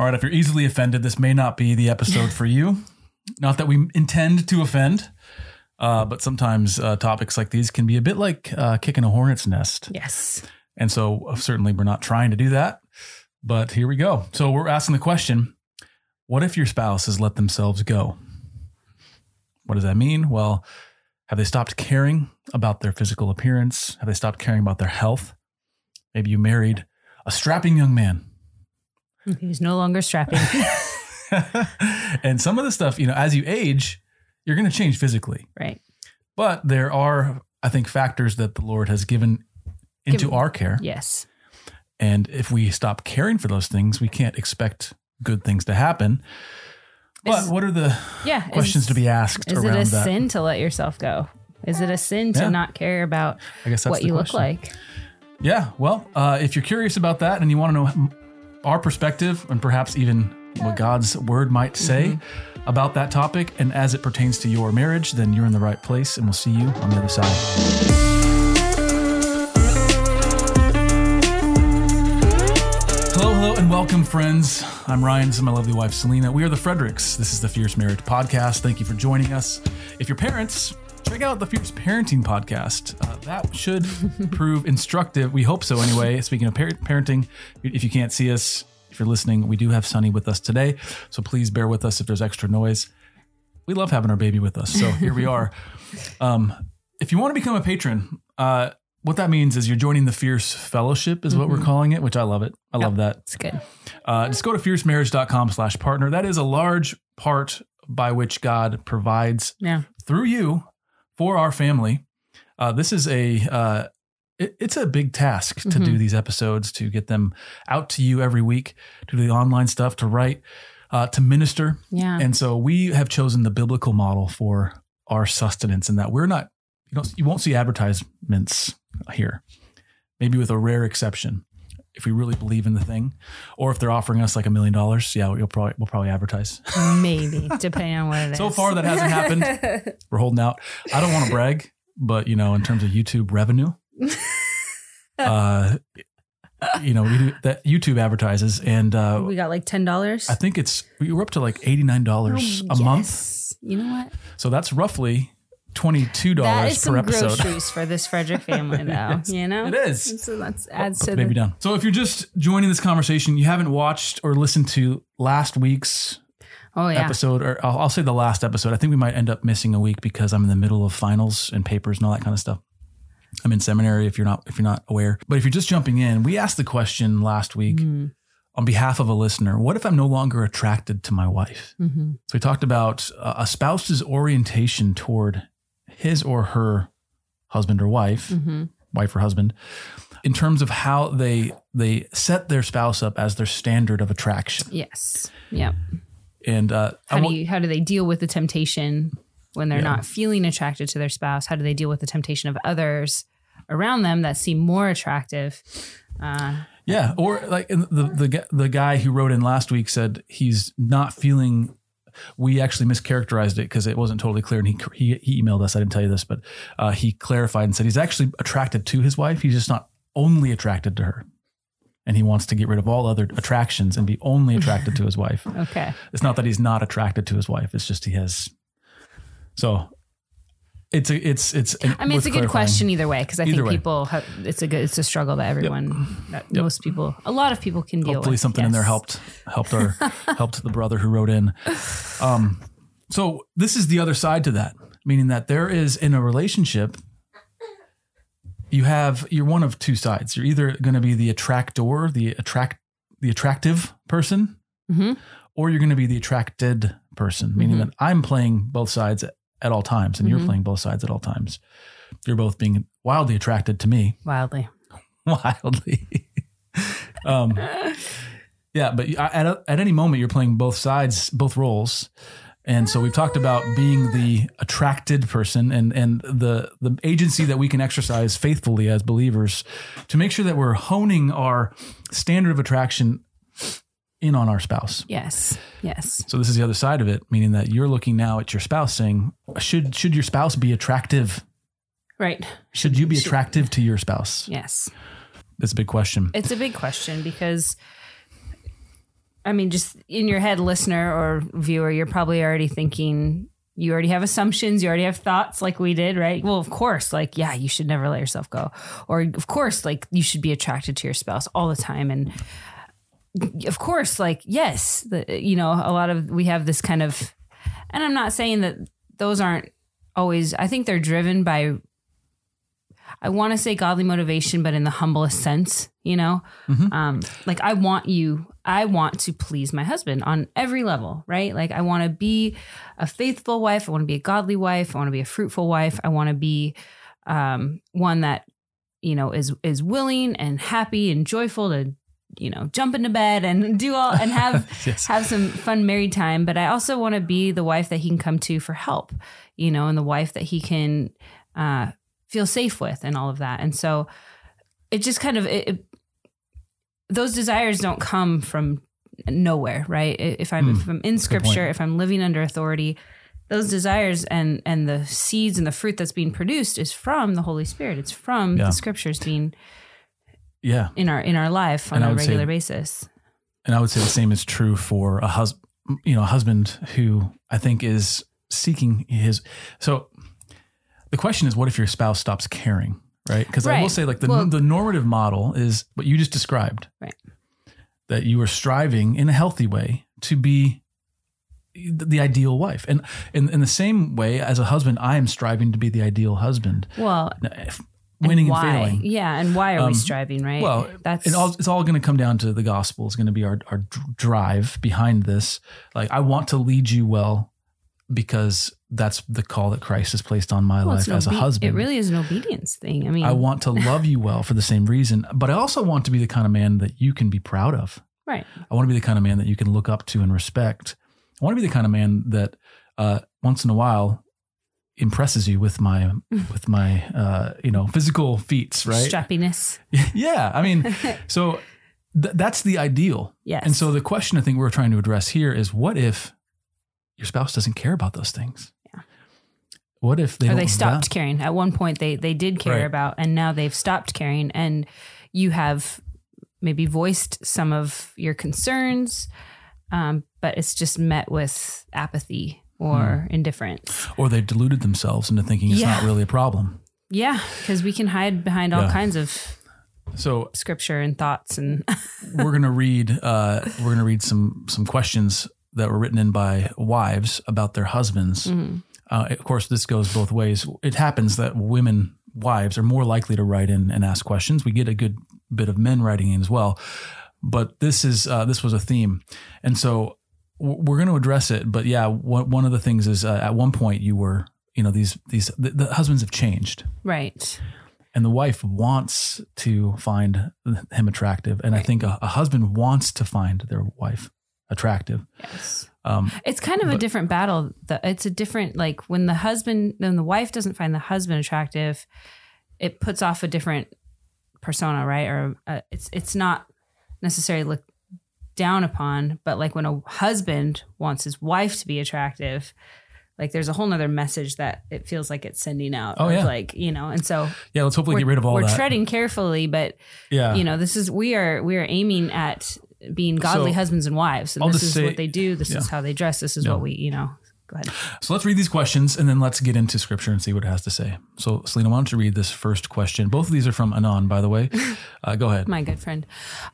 All right, if you're easily offended, this may not be the episode for you. Not that we intend to offend, uh, but sometimes uh, topics like these can be a bit like uh, kicking a hornet's nest. Yes. And so, uh, certainly, we're not trying to do that. But here we go. So, we're asking the question what if your spouse has let themselves go? What does that mean? Well, have they stopped caring about their physical appearance? Have they stopped caring about their health? Maybe you married a strapping young man He's no longer strapping. and some of the stuff, you know, as you age, you're going to change physically. right. But there are, I think, factors that the Lord has given into our care. Yes. And if we stop caring for those things, we can't expect good things to happen. But Is- what are the Yeah. questions is, to be asked Is it a that? sin to let yourself go? Is it a sin to Yeah. not care about I guess that's what you question. look like? Yeah. Well, uh, if you're curious about that and you want to know our perspective and perhaps even what God's word might mm-hmm. say about that topic and as it pertains to your marriage, then you're in the right place and we'll see you on the other side. Hello, hello, and welcome, friends. I'm Ryan. This is my lovely wife, Selena. We are the Fredericks. This is the Fierce Marriage Podcast. Thank you for joining us. If you're parents, check out the Fierce Parenting Podcast. Uh, that should prove instructive. We hope so, anyway. Speaking of par- parenting, if you can't see us, if you're listening, we do have Sunny with us today. So please bear with us if there's extra noise. We love having our baby with us. So here we are. Um, if you want to become a patron, uh, what that means is you're joining the Fierce Fellowship, is what we're calling it, which I love it. I love that. It's good. Uh, just go to fiercemarriage.com slash partner. That is a large part by which God provides Yeah. through you for our family. Uh, this is a uh, it- it's a big task to Mhm. do these episodes, to get them out to you every week, to do the online stuff, to write, uh, to minister. Yeah. And so we have chosen the biblical model for our sustenance in that we're not, you know, you won't see advertisements here, maybe with a rare exception. If we really believe in the thing, or if they're offering us like a million dollars, yeah, we'll probably we'll probably advertise. Maybe, depending on what it is. So far, that hasn't happened. We're holding out. I don't want to brag, but you know, in terms of YouTube revenue, uh, you know, we do that YouTube advertises, and uh, we got like ten dollars I think it's we were up to like eighty nine dollars a month. You know what? So that's roughly twenty two dollars is per some episode. groceries for this Frederick family, though. You know, It is. So that's adds Put to the baby the down. So if you're just joining this conversation, you haven't watched or listened to last week's oh yeah, episode, or I'll, I'll say the last episode. I think we might end up missing a week because I'm in the middle of finals and papers and all that kind of stuff. I'm in seminary. If you're not, if you're not aware, but if you're just jumping in, we asked the question last week Mhm. on behalf of a listener: What if I'm no longer attracted to my wife? Mhm. So we talked about uh, a spouse's orientation toward his or her husband or wife, Mhm. wife or husband, in terms of how they they set their spouse up as their standard of attraction. yes, yeah. And uh, How do you how do they deal with the temptation when they're Yeah. not feeling attracted to their spouse? How do they deal with the temptation of others around them that seem more attractive? Uh, Yeah, or like the the the guy who wrote in last week said he's not feeling. We actually mischaracterized it because it wasn't totally clear, and he he, he emailed us. I didn't tell you this, but uh, he clarified and said he's actually attracted to his wife. He's just not only attracted to her, and he wants to get rid of all other attractions and be only attracted to his wife. okay, It's not that he's not attracted to his wife. It's just he has. So, it's a it's it's. I mean, it's a good question either way because I Either think way. people have, it's a good it's a struggle that everyone that Yep. most people a lot of people can deal with. hopefully with. something in there helped helped our helped the brother who wrote in um so this is the other side to that meaning that there is in a relationship you have you're one of two sides you're either going to be the attractor the attract the attractive person Mhm. or you're going to be the attracted person meaning Mhm. that i'm playing both sides at all times and you're Mhm. playing both sides at all times you're both being wildly attracted to me wildly. wildly. um, yeah, but at at any moment you're playing both sides, both roles, and so we've talked about being the attracted person and and the the agency that we can exercise faithfully as believers to make sure that we're honing our standard of attraction in on our spouse. Yes, yes, So this is the other side of it, meaning that you're looking now at your spouse saying, should should your spouse be attractive? right. Should you be Should- attractive to your spouse? Yes. That's a big question. It's a big question because I mean, just in your head, listener or viewer, you're probably already thinking, you already have assumptions, you already have thoughts like we did, right? Well, of course, like, yeah, you should never let yourself go. Or, of course, like, you should be attracted to your spouse all the time. And, of course, like, yes, the, you know, a lot of, we have this kind of, and I'm not saying that those aren't always, I think they're driven by I want to say godly motivation, but in the humblest sense, you know, Mhm. um, like I want you, I want to please my husband on every level, right? Like I want to be a faithful wife. I want to be a godly wife. I want to be a fruitful wife. I want to be um, one that you know is is willing and happy and joyful to you know jump into bed and do all and have Yes. have some fun married time but i also want to be the wife that he can come to for help you know and the wife that he can uh, feel safe with and all of that and so it just kind of it, it- those desires don't come from nowhere right if i'm Hmm. if i'm in scripture if i'm living under authority those desires and and the seeds and the fruit that's being produced is from the holy spirit it's from Yeah. the scriptures being Yeah. in our in our life on And a would say- regular basis And I would say the same is true for a husband, you know, a husband who I think is seeking his. So the question is, what if your spouse stops caring? Right. Because I will say, like, the, Well- the normative model is what you just described. Right. That you are striving in a healthy way to be the ideal wife. And in, in the same way, as a husband, I am striving to be the ideal husband. well Winning and, why? failing. Yeah, and why are Um, we striving, right? Well, that's it all, it's all going to come down to the gospel. It's going to be our, our drive behind this. Like, I want to lead you well because that's the call that Christ has placed on my well, life as a husband. It really is an obedience thing. I mean, I want to love you well for the same reason, but I also want to be the kind of man that you can be proud of. right. I want to be the kind of man that you can look up to and respect. I want to be the kind of man that uh, once in a while impresses you with my with my uh, you know physical feats, right? Strappiness. yeah, I mean, so th- that's the ideal. Yes. And so the question I think we're trying to address here is what if your spouse doesn't care about those things? Yeah. What if they or they stopped caring. At one point, they they did care Right. about, and now they've stopped caring. And you have maybe voiced some of your concerns, um, but it's just met with apathy or Hmm. indifference. or they've deluded themselves into thinking it's not really a problem. Yeah, because we can hide behind all Yeah. kinds of So scripture and thoughts, and we're gonna read uh, we're gonna read some some questions that were written in by wives about their husbands. Mhm. Uh, of course, this goes both ways. It happens that women wives are more likely to write in and ask questions. We get a good bit of men writing in as well, but this is uh, this was a theme, and so we're going to address it. But yeah, one one of the things is uh, at one point you were you know these these the, the husbands have changed right. and the wife wants to find him attractive and i think a, a husband wants to find their wife attractive Yes. um, It's kind of a different battle. The- It's a different like when the husband, when the wife doesn't find the husband attractive, it puts off a different persona, right? Or uh, it's it's not necessarily looked down upon, but like when a husband wants his wife to be attractive, like there's a whole nother message that it feels like it's sending out. Oh, yeah. like you know, and so yeah let's hopefully get rid of all we're that treading carefully, but yeah you know, this is we are we are aiming at being godly So, husbands and wives. And I'll this is say- what they do. This is how they dress. This is Yeah. what we, you know. Go ahead. so let's read these questions and then let's get into scripture and see what it has to say so selena why don't you read this first question both of these are from anon by the way uh, go ahead My good friend.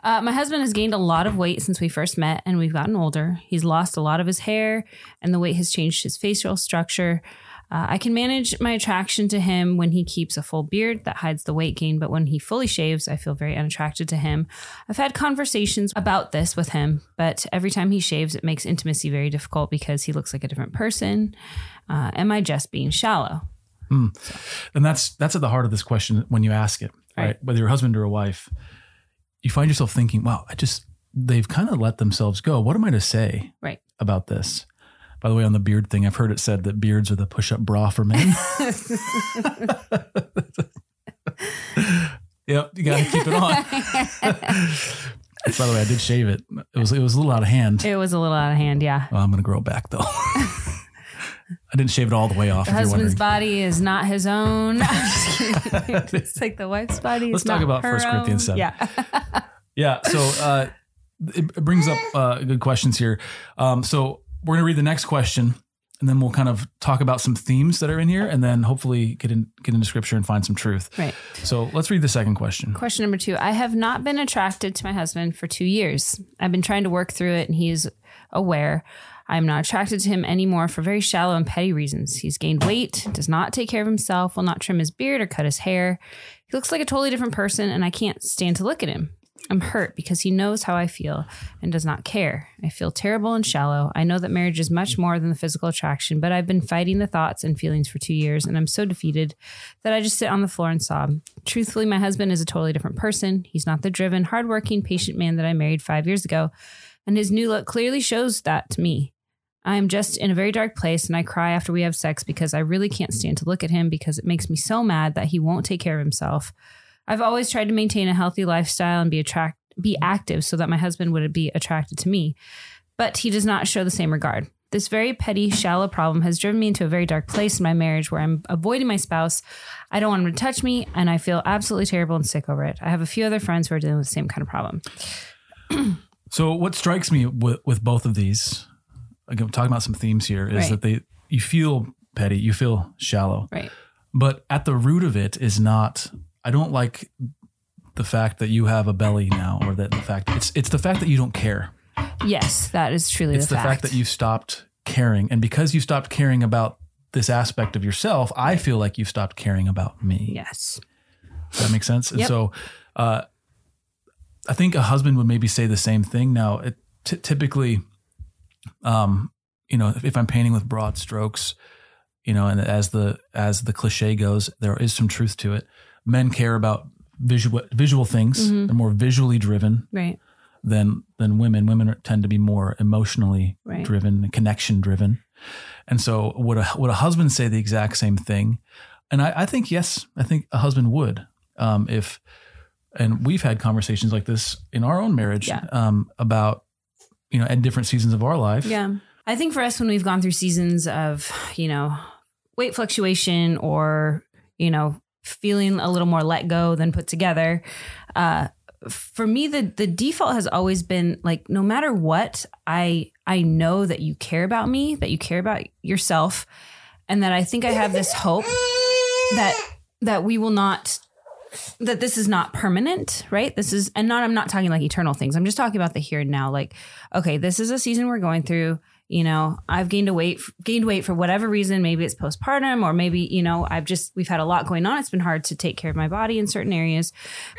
Uh, my husband has gained a lot of weight since we first met and we've gotten older. He's lost a lot of his hair and the weight has changed his facial structure. Uh, I can manage my attraction to him when he keeps a full beard that hides the weight gain, but when he fully shaves, I feel very unattracted to him. I've had conversations about this with him, but every time he shaves, it makes intimacy very difficult because he looks like a different person. Uh, am I just being shallow? and that's that's at the heart of this question when you ask it right, Right. whether you're a husband or a wife you find yourself thinking wow i just they've kind of let themselves go what am i to say Right. about this by the way on the beard thing i've heard it said that beards are the push-up bra for men yep you gotta keep it on by the way i did shave it it was it was a little out of hand It was a little out of hand, yeah. well, i'm gonna grow it back though i didn't shave it all the way off The husband's body is not his own. it's like the wife's body. Let's is talk not about 1 Corinthians. 7. Yeah. Yeah. So uh, it, it brings up uh, good questions here. Um, so we're gonna read the next question, and then we'll kind of talk about some themes that are in here, and then hopefully get in get into scripture and find some truth. Right. So let's read the second question. Question number two I have not been attracted to my husband for two years. I've been trying to work through it, and he is aware. I am not attracted to him anymore for very shallow and petty reasons. He's gained weight, does not take care of himself, will not trim his beard or cut his hair. He looks like a totally different person, and I can't stand to look at him. I'm hurt because he knows how I feel and does not care. I feel terrible and shallow. I know that marriage is much more than the physical attraction, but I've been fighting the thoughts and feelings for two years, and I'm so defeated that I just sit on the floor and sob. Truthfully, my husband is a totally different person. He's not the driven, hardworking, patient man that I married five years ago, and his new look clearly shows that to me. I am just in a very dark place and I cry after we have sex because I really can't stand to look at him because it makes me so mad that he won't take care of himself. I've always tried to maintain a healthy lifestyle and be attract be active so that my husband would be attracted to me, but he does not show the same regard. This very petty, shallow problem has driven me into a very dark place in my marriage where I'm avoiding my spouse. I don't want him to touch me, and I feel absolutely terrible and sick over it. I have a few other friends who are dealing with the same kind of problem. So what strikes me with, with both of these, again, talking about some themes here, is Right. that they you feel petty, you feel shallow, Right. but at the root of it is not. I don't like the fact that you have a belly now, or that the fact it's it's the fact that you don't care. Yes, that is truly It's the, the fact that you stopped caring, and because you stopped caring about this aspect of yourself, I feel like you've stopped caring about me. Yes. Does that makes sense? And so, uh, I think a husband would maybe say the same thing. Now, it t- typically, um, you know, if, if I'm painting with broad strokes, you know, and as the as the cliche goes, there is some truth to it. Men care about visual visual things; Mhm. they're more visually driven Right. than than women. Women are- tend to be more emotionally Right. driven, connection driven. And so, would a would a husband say the exact same thing? And I, I think yes, I think a husband would. Um, if and we've had conversations like this in our own marriage Yeah. um, about you know at different seasons of our life. Yeah. I think for us, when we've gone through seasons of, you know, weight fluctuation or, you know, feeling a little more let go than put together, uh, for me, the the default has always been like, no matter what, I I know that you care about me, that you care about yourself, and that I think I have this hope that that we will not that this is not permanent, right? This is, and not, I'm not talking like eternal things. I'm just talking about the here and now. Like, okay, this is a season we're going through. You know, I've gained a weight, gained weight for whatever reason. Maybe it's postpartum, or maybe you know, I've just we've had a lot going on. It's been hard to take care of my body in certain areas,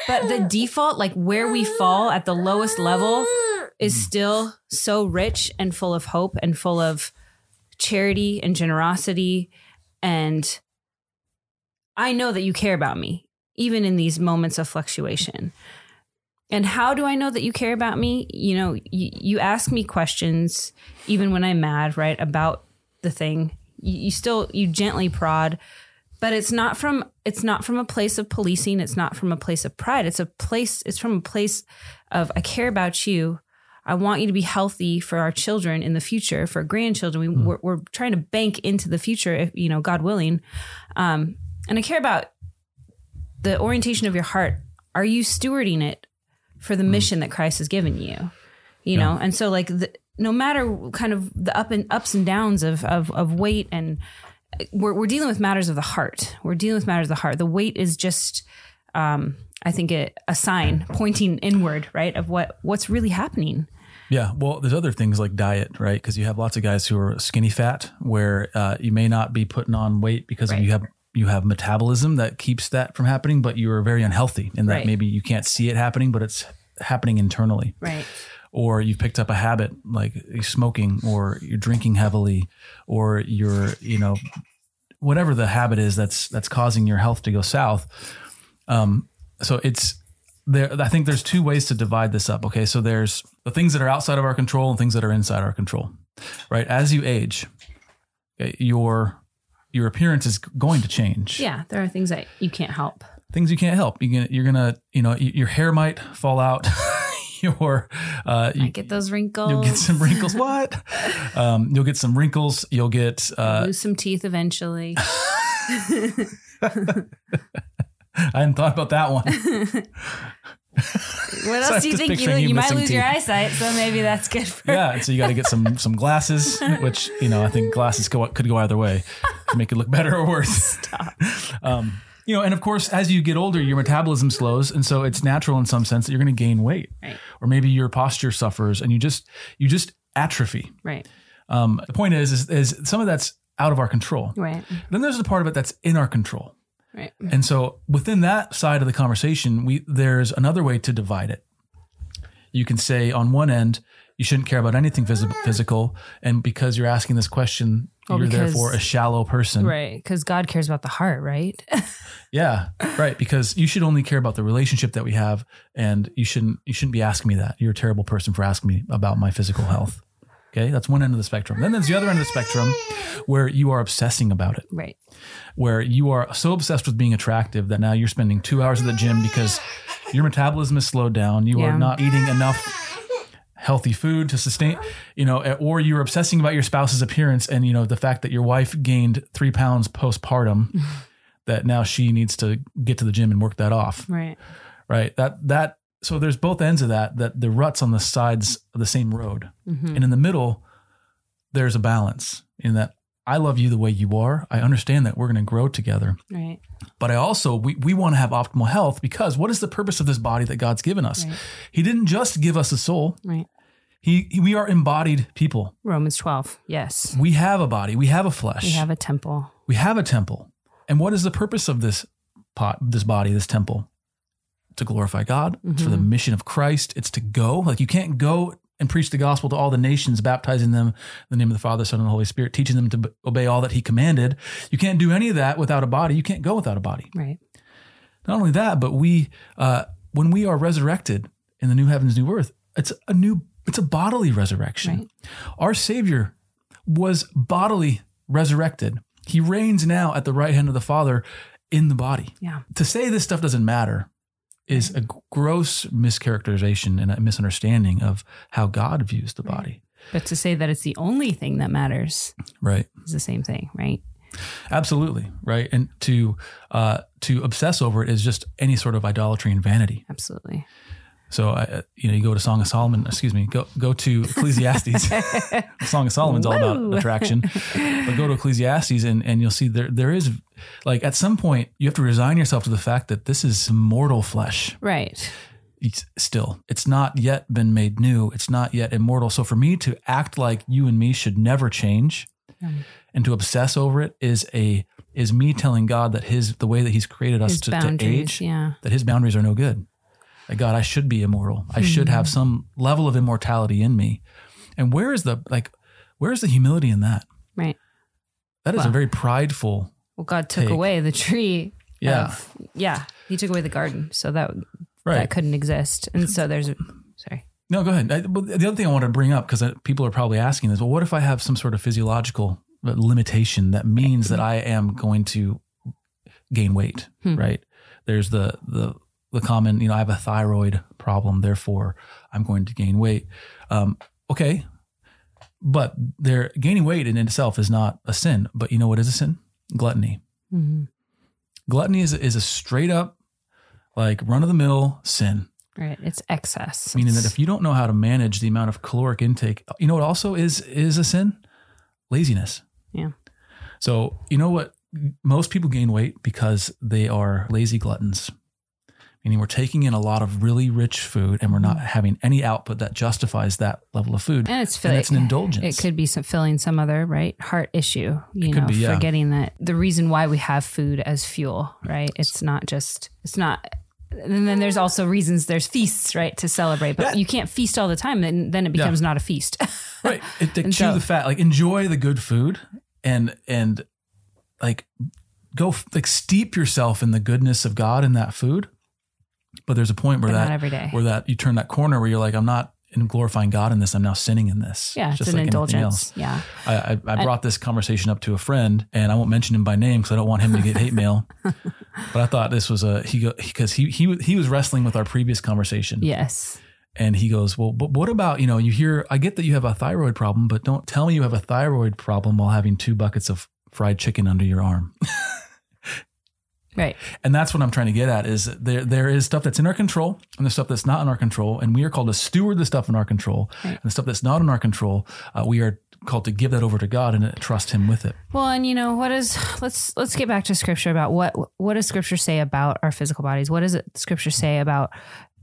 but the default, like where we fall at the lowest level, is still so rich and full of hope and full of charity and generosity and I know that you care about me, even in these moments of fluctuation. And how do I know that you care about me? You know, you, you ask me questions, even when I'm mad, right, about the thing. You, you still, you gently prod, but it's not from, it's not from a place of policing. It's not from a place of pride. It's a place, it's from a place of, I care about you. I want you to be healthy for our children in the future, for grandchildren. We, we're, we're trying to bank into the future, if, you know, God willing. Um, and I care about the orientation of your heart. Are you stewarding it for the mission that Christ has given you? You know, and so like the, no matter kind of the up and ups and downs of of, of weight and we're we're dealing with matters of the heart. We're dealing with matters of the heart. The weight is just um I think a, a sign pointing inward, right, of what what's really happening. Yeah, well, there's other things like diet, right? Because you have lots of guys who are skinny fat, where uh, you may not be putting on weight because Right. you have you have metabolism that keeps that from happening, but you are very unhealthy in that Right. maybe you can't see it happening, but it's happening internally. Right. Or you've picked up a habit like smoking, or you're drinking heavily, or you're you know whatever the habit is that's that's causing your health to go south. Um, so it's there. I think there's two ways to divide this up. Okay, so there's the things that are outside of our control and things that are inside our control. Right, as you age, your your appearance is going to change. Yeah, there are things that you can't help. Things you can't help. You can, you're gonna, you know, your hair might fall out. your, uh, I you, get those wrinkles. you'll get some wrinkles. What? Um, you'll get some wrinkles. You'll get. Uh, lose some teeth eventually. I hadn't thought about that one. What So else do you think? You, you you might lose your eyesight, so maybe that's good for yeah, so you got to get some some glasses, which you know I think glasses go, could go either way, to make it look better or worse. Um, you know, and of course, as you get older, your metabolism slows, and so it's natural in some sense that you're going to gain weight, Right. or maybe your posture suffers, and you just you just atrophy. Right. Um, the point is, is, is some of that's out of our control. Right. Then there's a part of it that's in our control. Right. And so within that side of the conversation, we there's another way to divide it. You can say on one end, you shouldn't care about anything phys- physical, and because you're asking this question, Well, you're because- therefore a shallow person. Right. Because God cares about the heart, right? Yeah, right. Because you should only care about the relationship that we have, and you shouldn't you shouldn't be asking me that. You're a terrible person for asking me about my physical health. Okay, that's one end of the spectrum. Then there's the other end of the spectrum, where you are obsessing about it. right. where you are so obsessed with being attractive that now you're spending two hours at the gym because your metabolism is slowed down. You Yeah. are not eating enough healthy food to sustain, you know, eh, or you're obsessing about your spouse's appearance and, you know, the fact that your wife gained three pounds postpartum, that now she needs to get to the gym and work that off. Right. Right. That, that, so there's both ends of that, that the ruts on the sides of the same road. Mhm. And in the middle, there's a balance in that I love you the way you are. I understand that we're going to grow together. Right. But I also, we, we want to have optimal health because what is the purpose of this body that God's given us? Right. He didn't just give us a soul. Right. He, he- we are embodied people. Romans 12. Yes. We have a body. We have a flesh. We have a temple. we have a temple. And what is the purpose of this pot, this body, this temple? To glorify God. It's for the Mm-hmm. mission of Christ. It's to go. Like you can't go and preach the gospel to all the nations, baptizing them in the name of the Father, Son, and the Holy Spirit, teaching them to obey all that He commanded. You can't do any of that without a body. You can't go without a body. Right. Not only that, but we, uh, when we are resurrected in the new heavens, new earth, it's a new, it's a bodily resurrection. Right. Our Savior was bodily resurrected. He reigns now at the right hand of the Father in the body. Yeah. To say this stuff doesn't matter is a gross mischaracterization and a misunderstanding of how God views the body. But to say that it's the only thing that matters Right. is the same thing, right? Absolutely. Right. And to uh, to obsess over it is just any sort of idolatry and vanity. Absolutely. So, uh, you know, you go to Song of Solomon, excuse me, go go to Ecclesiastes. Song of Solomon's all about attraction. But go to Ecclesiastes and, and you'll see there there is, like, at some point, you have to resign yourself to the fact that this is mortal flesh. Right. It's still, it's not yet been made new. It's not yet immortal. So, for me to act like you and me should never change and to obsess over it is a is me telling God that his the way that He's created us to, to age Yeah. that his boundaries are no good. Like God, I should be immortal. I should have mm-hmm. some level of immortality in me. And where is the like where is the humility in that? Right. That is a very prideful. Well, God took Take. away the tree. Yeah. Of, yeah. He took away the garden. So that Right. that couldn't exist. And so there's a, sorry. No, go ahead. I, the other thing I wanted to bring up because people are probably asking this, well, what if I have some sort of physiological limitation that means that I am going to gain weight? Hmm. Right. There's the the the common, you know, I have a thyroid problem, therefore I'm going to gain weight. Um, okay, but they're gaining weight in itself is not a sin. But you know what is a sin? Gluttony. hmm Gluttony is is a straight up like run of the mill sin. Right. It's excess. meaning that if you don't know how to manage the amount of caloric intake, you know what also is is a sin? Laziness. Yeah. So you know what? Most people gain weight because they are lazy gluttons. Meaning we're taking in a lot of really rich food and we're not mm-hmm. having any output that justifies that level of food. and it's And filling. it's an indulgence. It could be some filling some other right heart issue. You know, be, yeah. forgetting that the reason why we have food as fuel, right? It's not just. It's not. And then there's also reasons. There's feasts, right, to celebrate. But Yeah. you can't feast all the time. Then then it becomes not a feast. right. It, to chew so- the fat, like enjoy the good food and and like go like steep yourself in the goodness of God in that food. But there's a point where But that not every day. where that you turn that corner where you're like, I'm not in glorifying God in this. I'm now sinning in this. yeah, it's just an like indulgence. Yeah. I, I, I brought this conversation up to a friend, and I won't mention him by name because I don't want him to get hate mail. But I thought this was a he go because he he he was wrestling with our previous conversation, Yes. and he goes, well, but what about you know you hear I get that you have a thyroid problem, but don't tell me you have a thyroid problem while having two buckets of fried chicken under your arm. Right. And that's what I'm trying to get at is there there is stuff that's in our control and there's stuff that's not in our control. And we are called to steward the stuff in our control. And the stuff that's not in our control, uh, we are called to give that over to God and trust him with it. Well, and you know what is let's let's get back to scripture about what what does scripture say about our physical bodies? What does it scripture say about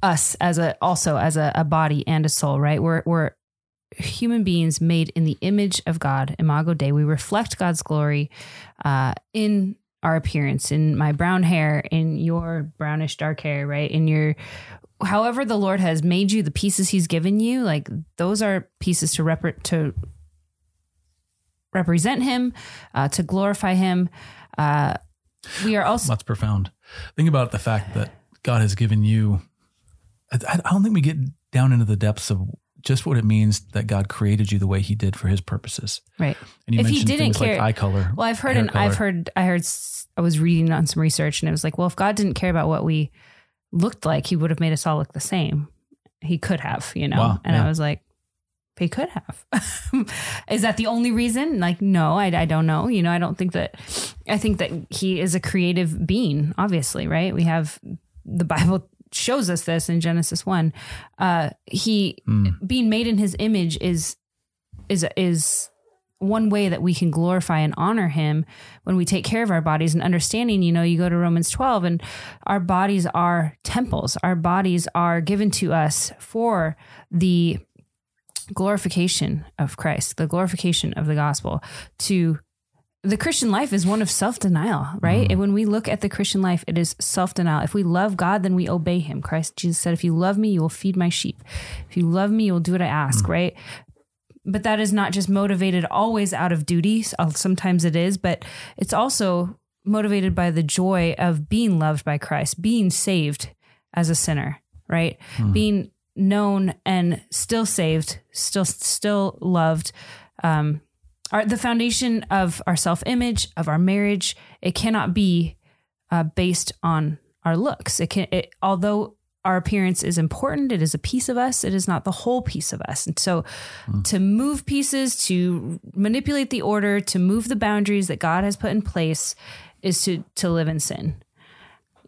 us as a also as a, a body and a soul, right? We're we're human beings made in the image of God, Imago Dei. We reflect God's glory uh, in our appearance, in my brown hair, in your brownish dark hair, right? In your however the Lord has made you, the pieces He's given you, like those are pieces to rep- to represent Him, uh, to glorify Him. Uh, we are also That's profound. Think about the fact that God has given you. I, I don't think we get down into the depths of just what it means that God created you the way He did for His purposes. right. And you If he mentioned didn't things care- like eye color. Well, I've heard, and I've heard, I heard, I was reading on some research, and it was like, well, if God didn't care about what we looked like, He would have made us all look the same. He could have, you know. Wow, and yeah. I was like, he could have. is that the only reason? Like, no, I, I don't know. You know, I don't think that. I think that He is a creative being. Obviously, right? We have the Bible shows us this in Genesis one. Uh, he Mm. being made in His image is is is one way that we can glorify and honor him when we take care of our bodies and understanding you know you go to romans 12 and our bodies are temples our bodies are given to us for the glorification of christ the glorification of the gospel to the Christian life is one of self denial, right? And when we look at the Christian life, it is self denial. If we love God, then we obey Him. Christ Jesus said, If you love me, you will feed my sheep. If you love me, you will do what I ask, right? But that is not just motivated always out of duty. Uh, Sometimes it is, but it's also motivated by the joy of being loved by Christ, being saved as a sinner, right? Being known and still saved, still still loved. Um, our, the foundation of our self image, of our marriage, it cannot be uh, based on our looks. It can, it, although our appearance is important, it is a piece of us. It is not the whole piece of us. And so, to move pieces, to manipulate the order, to move the boundaries that God has put in place, is to to live in sin.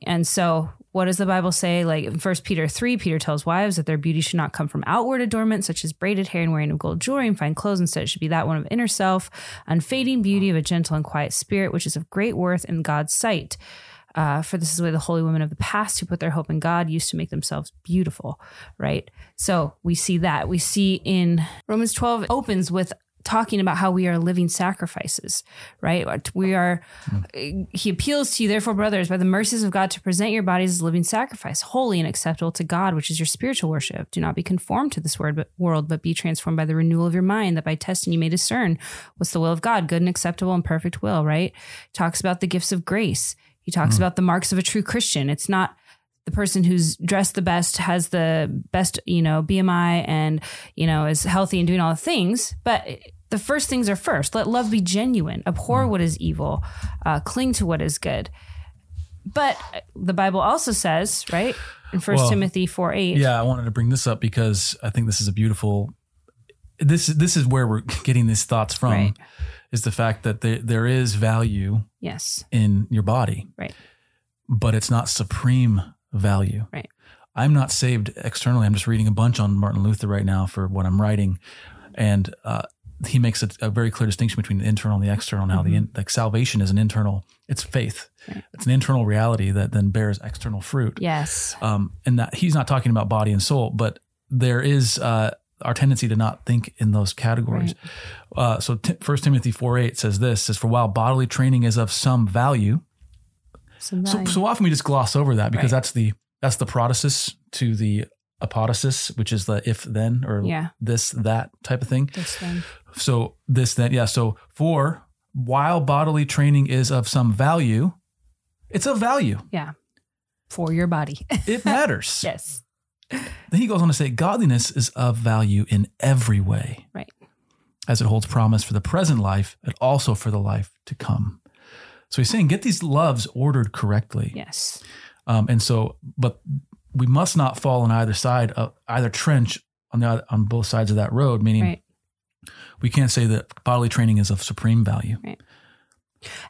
And so, what does the Bible say? Like in 1 Peter 3, Peter tells wives that their beauty should not come from outward adornment, such as braided hair and wearing of gold jewelry and fine clothes. Instead, it should be that one of inner self, unfading beauty of a gentle and quiet spirit, which is of great worth in God's sight. Uh, for this is the way the holy women of the past who put their hope in God used to make themselves beautiful, right? So we see that. We see in Romans 12 it opens with talking about how we are living sacrifices, right? We are, he appeals to you, therefore, brothers, by the mercies of God, to present your bodies as a living sacrifice, holy and acceptable to God, which is your spiritual worship. Do not be conformed to this word, but, world, but be transformed by the renewal of your mind, that by testing you may discern what's the will of God, good and acceptable and perfect will, right? Talks about the gifts of grace. He talks mm. about the marks of a true Christian. It's not the person who's dressed the best has the best, you know, BMI and, you know, is healthy and doing all the things, but the first things are first. Let love be genuine, abhor what is evil, uh, cling to what is good. But the Bible also says, right, in First Well, Timothy 4 8, Yeah, I wanted to bring this up because I think this is a beautiful. This this is where we're getting these thoughts from. Right. Is the fact that there there is value yes, in your body, Right. But it's not supreme value. Right. I'm not saved externally. I'm just reading a bunch on Martin Luther right now for what I'm writing, and uh, he makes a, a very clear distinction between the internal and the external. And how the in, like salvation is an internal. It's faith. Right. It's an internal reality that then bears external fruit. yes, um, and that he's not talking about body and soul, but there is uh, our tendency to not think in those categories. Uh, so First Timothy four eight says this says for while bodily training is of some value, some so, value. so often we just gloss over that because Right. that's the that's the protasis to the apodosis, which is the if then or Yeah. this that type of thing. this thing. So this then yeah. So for while bodily training is of some value, it's of value. Yeah. For your body. It matters. yes. Then he goes on to say, Godliness is of value in every way. Right. As it holds promise for the present life and also for the life to come. So he's saying, get these loves ordered correctly. Yes. Um, and so, but we must not fall on either side of either trench on the on both sides of that road. Meaning, Right. we can't say that bodily training is of supreme value.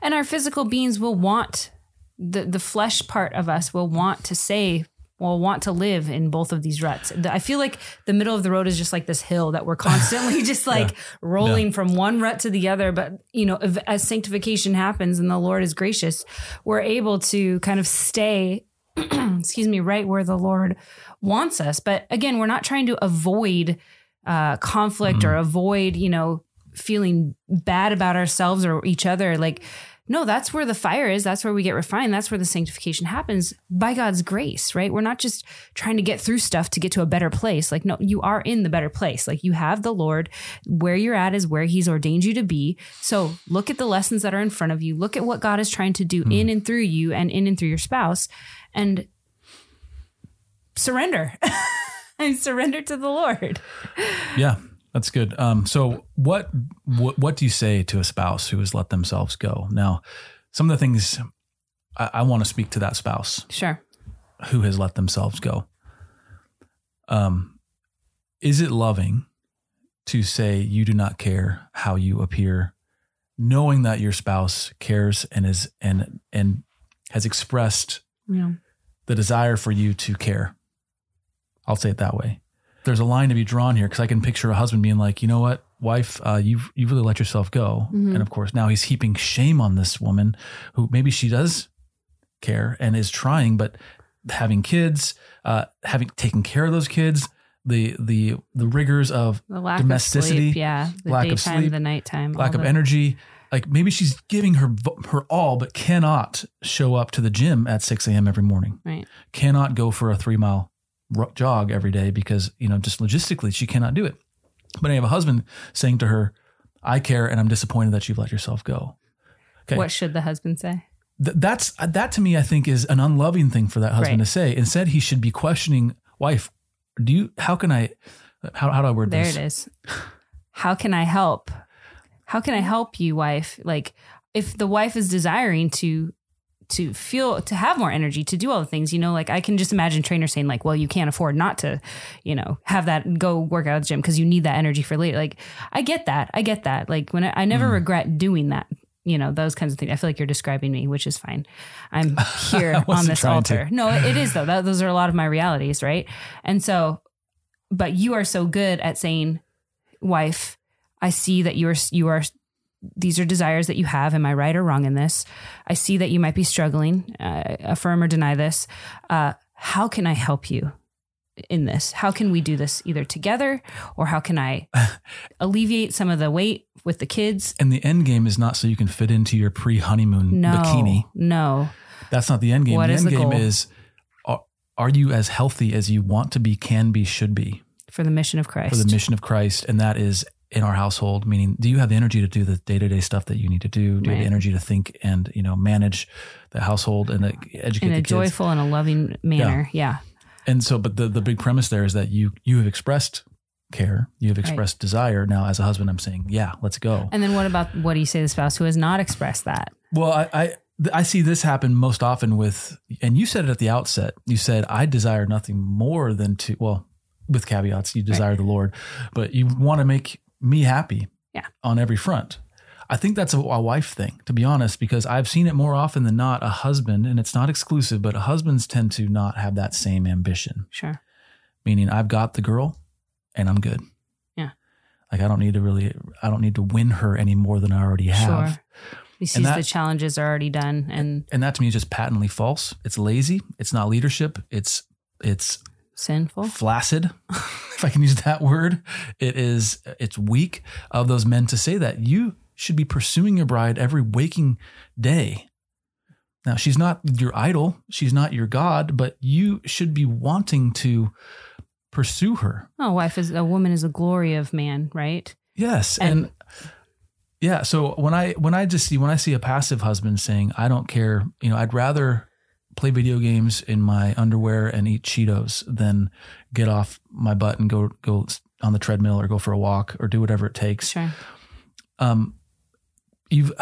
And our physical beings will want the the flesh part of us will want to say will want to live in both of these ruts. I feel like the middle of the road is just like this hill that we're constantly just like rolling from one rut to the other. But you know, if, as sanctification happens and the Lord is gracious, we're able to kind of stay, excuse me, right where the Lord wants us. But again, we're not trying to avoid uh, conflict or avoid, you know, feeling bad about ourselves or each other. Like, no, that's where the fire is. That's where we get refined. That's where the sanctification happens by God's grace, right? We're not just trying to get through stuff to get to a better place. Like, no, you are in the better place. Like, you have the Lord. Where you're at is where He's ordained you to be. So, look at the lessons that are in front of you. Look at what God is trying to do in and through you and in and through your spouse and surrender. and surrender to the Lord. Yeah, that's good. Um, so what, what what do you say to a spouse who has let themselves go? Now, some of the things I, I want to speak to that spouse Sure. who has let themselves go. Um, is it loving to say you do not care how you appear, knowing that your spouse cares and is and and has expressed Yeah. The desire for you to care. I'll say it that way. There's a line to be drawn here because I can picture a husband being like, you know what, wife, uh, you've you've really let yourself go, and of course now he's heaping shame on this woman who maybe she does care and is trying, but having kids, uh, having taken care of those kids, the the the rigors of The lack domesticity, of sleep. Yeah. The lack of sleep, the nighttime. lack of the- energy. Like maybe she's giving her her all, but cannot show up to the gym at 6 a.m. every morning Right. cannot go for a three mile jog every day because you know just logistically she cannot do it. But I have a husband saying to her, "I care, and I'm disappointed that you've let yourself go." Okay, What should the husband say? Th- that's uh, that to me. I think is an unloving thing for that husband Right. to say. Instead, he should be questioning, "Wife, do you? How can I? Uh, how how do I word There this? it is. How can I help? How can I help you, wife? Like if the wife is desiring to to feel to have more energy to do all the things, you know, like I can just imagine trainer saying like, well, you can't afford not to, you know, have that go work out at the gym because you need that energy for later. Like I get that. I get that. Like when I, I Mm. never regret doing that. You know, those kinds of things. I feel like you're describing me, which is fine. I'm here on this trying to. altar. No, it is though. That, those are a lot of my realities, right? And so, but you are so good at saying, wife, I see that you are you are these are desires that you have. Am I right or wrong in this? I see that you might be struggling. Uh, affirm or deny this. Uh, how can I help you in this? How can we do this either together or how can I alleviate some of the weight with the kids? And the end game is not so you can fit into your pre honeymoon No, bikini. no. That's not the end game. What the is end the game goal? is are, are you as healthy as you want to be, can be, should be For the mission of Christ. for the mission of Christ? And that is in our household, meaning do you have the energy to do the day to day stuff that you need to do? Do you have the energy to think and, you know, manage the household and educate in the a kids? joyful and a loving manner. Yeah. And so, but the, the big premise there is that you, you have expressed care, you have expressed desire. Now, as a husband, I'm saying, yeah, let's go. And then what about what do you say to the spouse who has not expressed that? Well, I, I I see this happen most often with, and you said it at the outset. You said, "I desire nothing more than to." Well, with caveats, you desire the Lord, but you want to make me happy. Yeah. On every front, I think that's a, a wife thing, to be honest, because I've seen it more often than not. A husband, and it's not exclusive, but husbands tend to not have that same ambition. Sure. Meaning, I've got the girl, and I'm good. Yeah. Like I don't need to really, I don't need to win her any more than I already have. Sure. He sees that- the challenges are already done and and that to me is just patently false. It's lazy. It's not leadership. It's it's sinful. flaccid, if I can use that word. It is it's weak of those men to say that you should be pursuing your bride every waking day. Now she's not your idol. She's not your god, but you should be wanting to pursue her. Oh, wife is a woman is a glory of man, right? Yes, And- and, yeah. So when I when I just see when I see a passive husband saying, "I don't care," you know, I'd rather play video games in my underwear and eat Cheetos than get off my butt and go go on the treadmill or go for a walk or do whatever it takes. Sure. Um, you've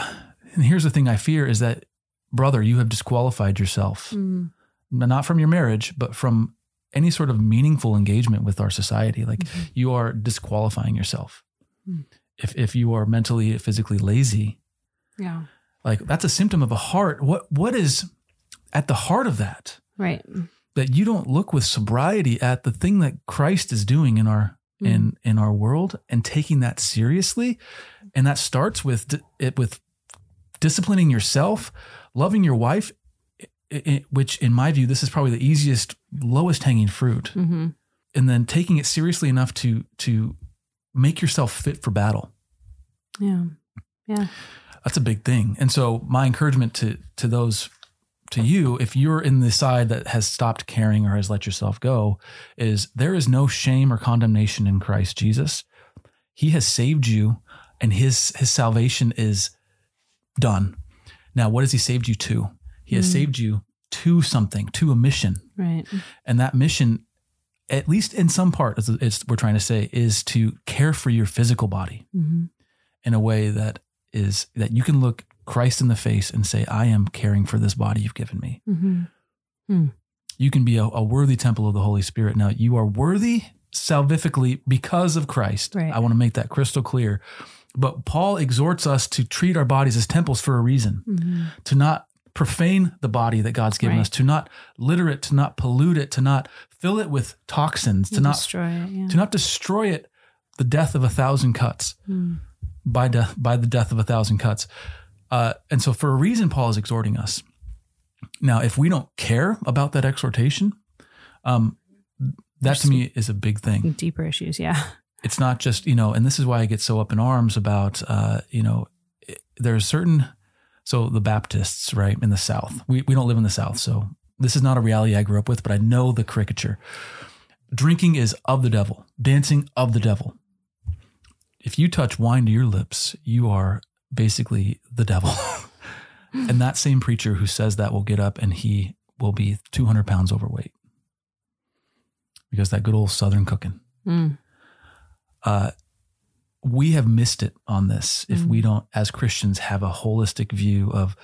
and here's the thing I fear is that brother, you have disqualified yourself Mm. not from your marriage, but from any sort of meaningful engagement with our society. Like Mhm. you are disqualifying yourself. Mm. If if you are mentally, physically lazy, Yeah. like that's a symptom of a heart. What what is at the heart of that, Right. that you don't look with sobriety at the thing that Christ is doing in our Mm. in in our world and taking that seriously, and that starts with it with disciplining yourself, loving your wife, i- i- which in my view this is probably the easiest, lowest hanging fruit, hmm and then taking it seriously enough to to make yourself fit for battle. Yeah. Yeah. That's a big thing. And so my encouragement to to those to you, if you're in the side that has stopped caring or has let yourself go, is there is no shame or condemnation in Christ Jesus. He has saved you and his his salvation is done. Now, what has he saved you to? He has Mm. saved you to something, to a mission. Right. And that mission, at least in some part, as it's, we're trying to say, is to care for your physical body hmm in a way that is that you can look Christ in the face and say, I am caring for this body you've given me. hmm You can be a, a worthy temple of the Holy Spirit. Now, you are worthy salvifically because of Christ. Right. I want to make that crystal clear. But Paul exhorts us to treat our bodies as temples for a reason, hmm to not profane the body that God's given Right. us, to not litter it, to not pollute it, to not fill it with toxins, to not destroy it. Yeah. to not destroy it the death of a thousand cuts Mm. by death by the death of a thousand cuts uh, and so for a reason paul is exhorting us. Now if we don't care about that exhortation um, that to me is a big thing. Deeper issues. Yeah. it's not just you know and this is why i get so up in arms about uh, you know it- there's certain so the baptists right in the south. We, we don't live in the south so this is not a reality i grew up with but i know the caricature. Drinking is of the devil. Dancing of the devil. If you touch wine to your lips you are basically the devil and that same preacher who says that will get up and he will be 200 pounds overweight because that good old southern cooking Mm. uh, we have missed it on this if Mm. we don't, as Christians, have a holistic view of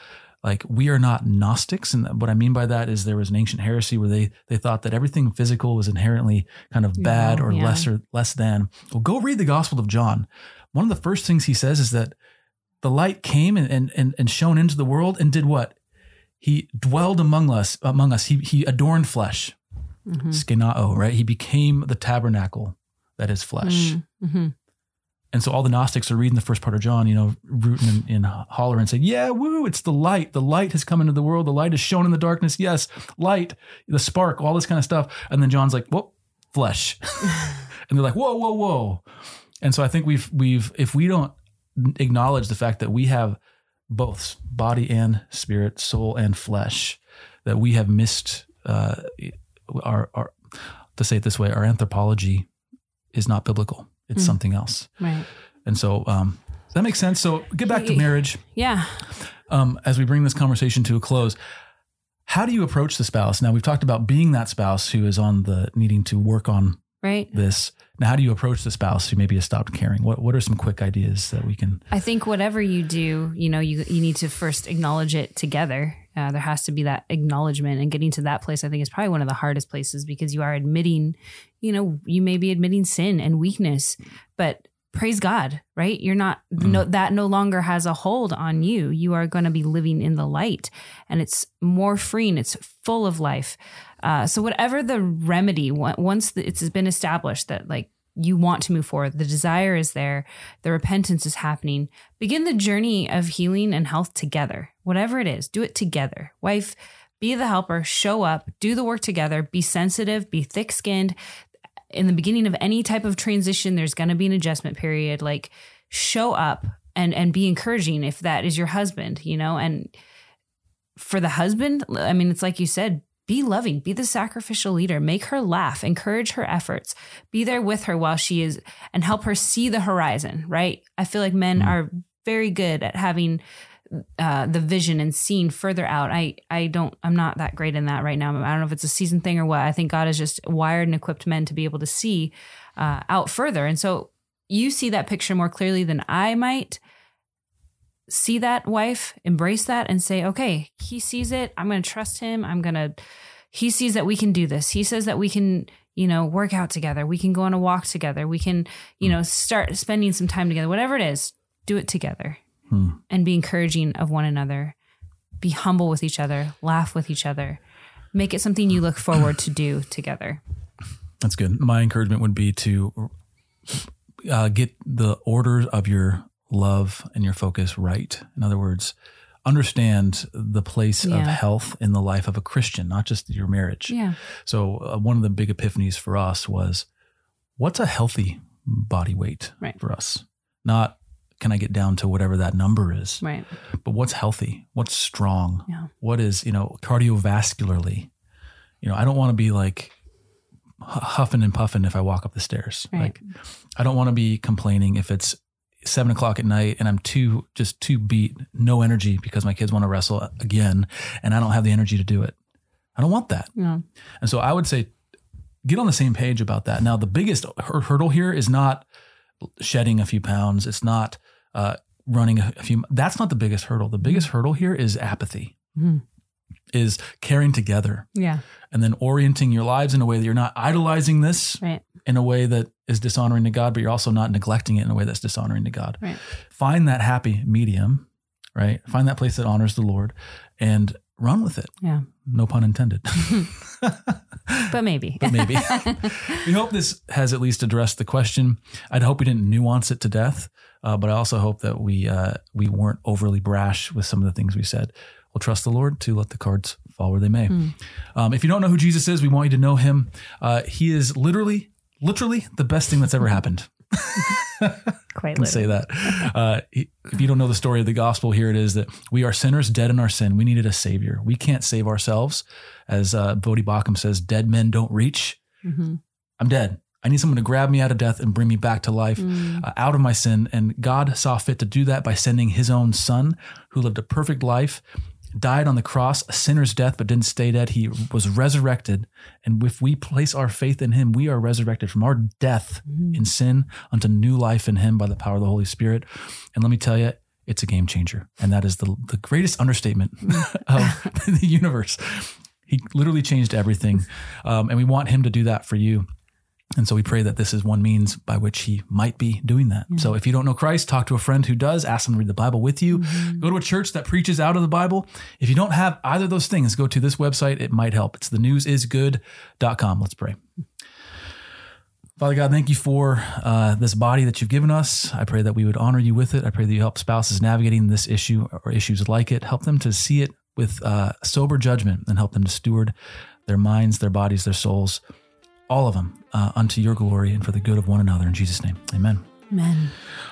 like we are not Gnostics, and what I mean by that is there was an ancient heresy where they they thought that everything physical was inherently kind of bad Yeah, or yeah. lesser less than. Well, go read the Gospel of John. One of the first things he says is that the light came and and and, and shone into the world and did what? He dwelled among us. Among us, he he adorned flesh Mhm. skenao, right? He became the tabernacle that is flesh. Mm. Mhm. And so all the Gnostics are reading the first part of John, you know, rooting and, and hollering and saying, Yeah, woo, it's the light. The light has come into the world. The light is shown in the darkness. Yes, light, the spark, all this kind of stuff. And then John's like, Whoa, flesh. and they're like, Whoa, whoa, whoa. And so I think we've we've if we don't acknowledge the fact that we have both body and spirit, soul and flesh, that we have missed uh, our our to say it this way, our anthropology is not biblical. It's Mm. something else. Right. And so um, that makes sense? So get back to marriage Yeah. um, as we bring this conversation to a close. How do you approach the spouse? Now we've talked about being that spouse who is on the needing to work on Right. this. Now, how do you approach the spouse who maybe has stopped caring? What What are some quick ideas that we can? I think whatever you do, you know, you you need to first acknowledge it together. Uh, there has to be that acknowledgement, and getting to that place, I think, is probably one of the hardest places because you are admitting, you know, you may be admitting sin and weakness, but praise God, right? You're not no that no longer has a hold on you. You are going to be living in the light, and it's more freeing. It's full of life. Uh, so whatever the remedy, once it's been established that like you want to move forward, the desire is there, the repentance is happening. Begin the journey of healing and health together. Whatever it is, do it together. Wife, be the helper, show up, do the work together, be sensitive, be thick skinned. In the beginning of any type of transition, there's going to be an adjustment period. Like, show up and and be encouraging if that is your husband, you know. And for the husband, I mean, it's like you said, be loving, be the sacrificial leader, make her laugh, encourage her efforts, be there with her while she is, and help her see the horizon. Right? I feel like men Mm. are very good at having uh, the vision and seeing further out. I I don't I'm not that great in that right now. I don't know if it's a season thing or what. I think God has just wired and equipped men to be able to see uh, out further, and so you see that picture more clearly than I might. See that wife, embrace that, and say, okay, he sees it. I'm going to trust him. I'm going to. He sees that we can do this. He says that we can, you know, work out together. We can go on a walk together. We can, you know, start spending some time together. Whatever it is, do it together Hmm. and be encouraging of one another. be humble with each other, laugh with each other, make it something you look forward to do together. That's good. My encouragement would be to uh, get the order of your love and your focus right. In other words, understand the place of health in the life of a Christian, not just your marriage. Yeah. So, uh, one of the big epiphanies for us was what's a healthy body weight Right. for us? Not can I get down to whatever that number is, Right. but what's healthy? What's strong? Yeah. What is, you know, cardiovascularly? You know, I don't want to be like huffing and puffing if I walk up the stairs. Right. Like, I don't want to be complaining if it's seven o'clock at night and I'm too, just too beat, no energy because my kids want to wrestle again and I don't have the energy to do it. I don't want that. Yeah. And so I would say get on the same page about that. Now, the biggest hur- hurdle here is not shedding a few pounds. It's not uh, running a, few. That's not the biggest hurdle. The biggest hurdle here is apathy, Mhm. Is caring together Yeah. and then orienting your lives in a way that you're not idolizing this Right. in a way that is dishonoring to God, but you're also not neglecting it in a way that's dishonoring to God. Right. Find that happy medium, right? Find that place that honors the Lord and run with it. Yeah. No pun intended. But maybe. but maybe. we hope this has at least addressed the question. I'd hope we didn't nuance it to death, uh, but I also hope that we uh, we weren't overly brash with some of the things we said. We'll trust the Lord to let the cards fall where they may. Um, if you don't know who Jesus is, we want you to know him. Uh, he is literally, literally the best thing that's ever happened. Quite can say that. Uh, if you don't know the story of the gospel, here it is that we are sinners, dead in our sin. We needed a savior. We can't save ourselves. As uh, Voddie Baucham says, dead men don't reach. hmm I'm dead. I need someone to grab me out of death and bring me back to life, Mm. uh, out of my sin. And God saw fit to do that by sending his own son, who lived a perfect life, died on the cross, a sinner's death, but didn't stay dead. He was resurrected. And if we place our faith in him, we are resurrected from our death Mm-hmm. in sin unto new life in him by the power of the Holy Spirit. And let me tell you, it's a game changer. And that is the, the greatest understatement of the universe. He literally changed everything. Um, and we want him to do that for you. And so we pray that this is one means by which he might be doing that. So if you don't know Christ, talk to a friend who does, ask them to read the Bible with you. Go to a church that preaches out of the Bible. If you don't have either of those things, go to this website. It might help. It's the newsisgood.com. Let's pray. Father God, thank you for uh, this body that you've given us. I pray that we would honor you with it. I pray that you help spouses navigating this issue or issues like it. Help them to see it with uh, sober judgment and help them to steward their minds, their bodies, their souls, all of them uh, unto your glory and for the good of one another. In Jesus' name, amen. Amen.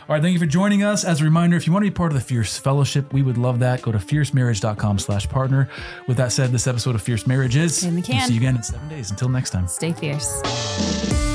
All right, thank you for joining us. As a reminder, if you want to be part of the Fierce Fellowship, we would love that. Go to fiercemarriage.com slash partner. With that said, this episode of Fierce Marriage is. In the We'll see you again in seven days. Until next time. Stay fierce.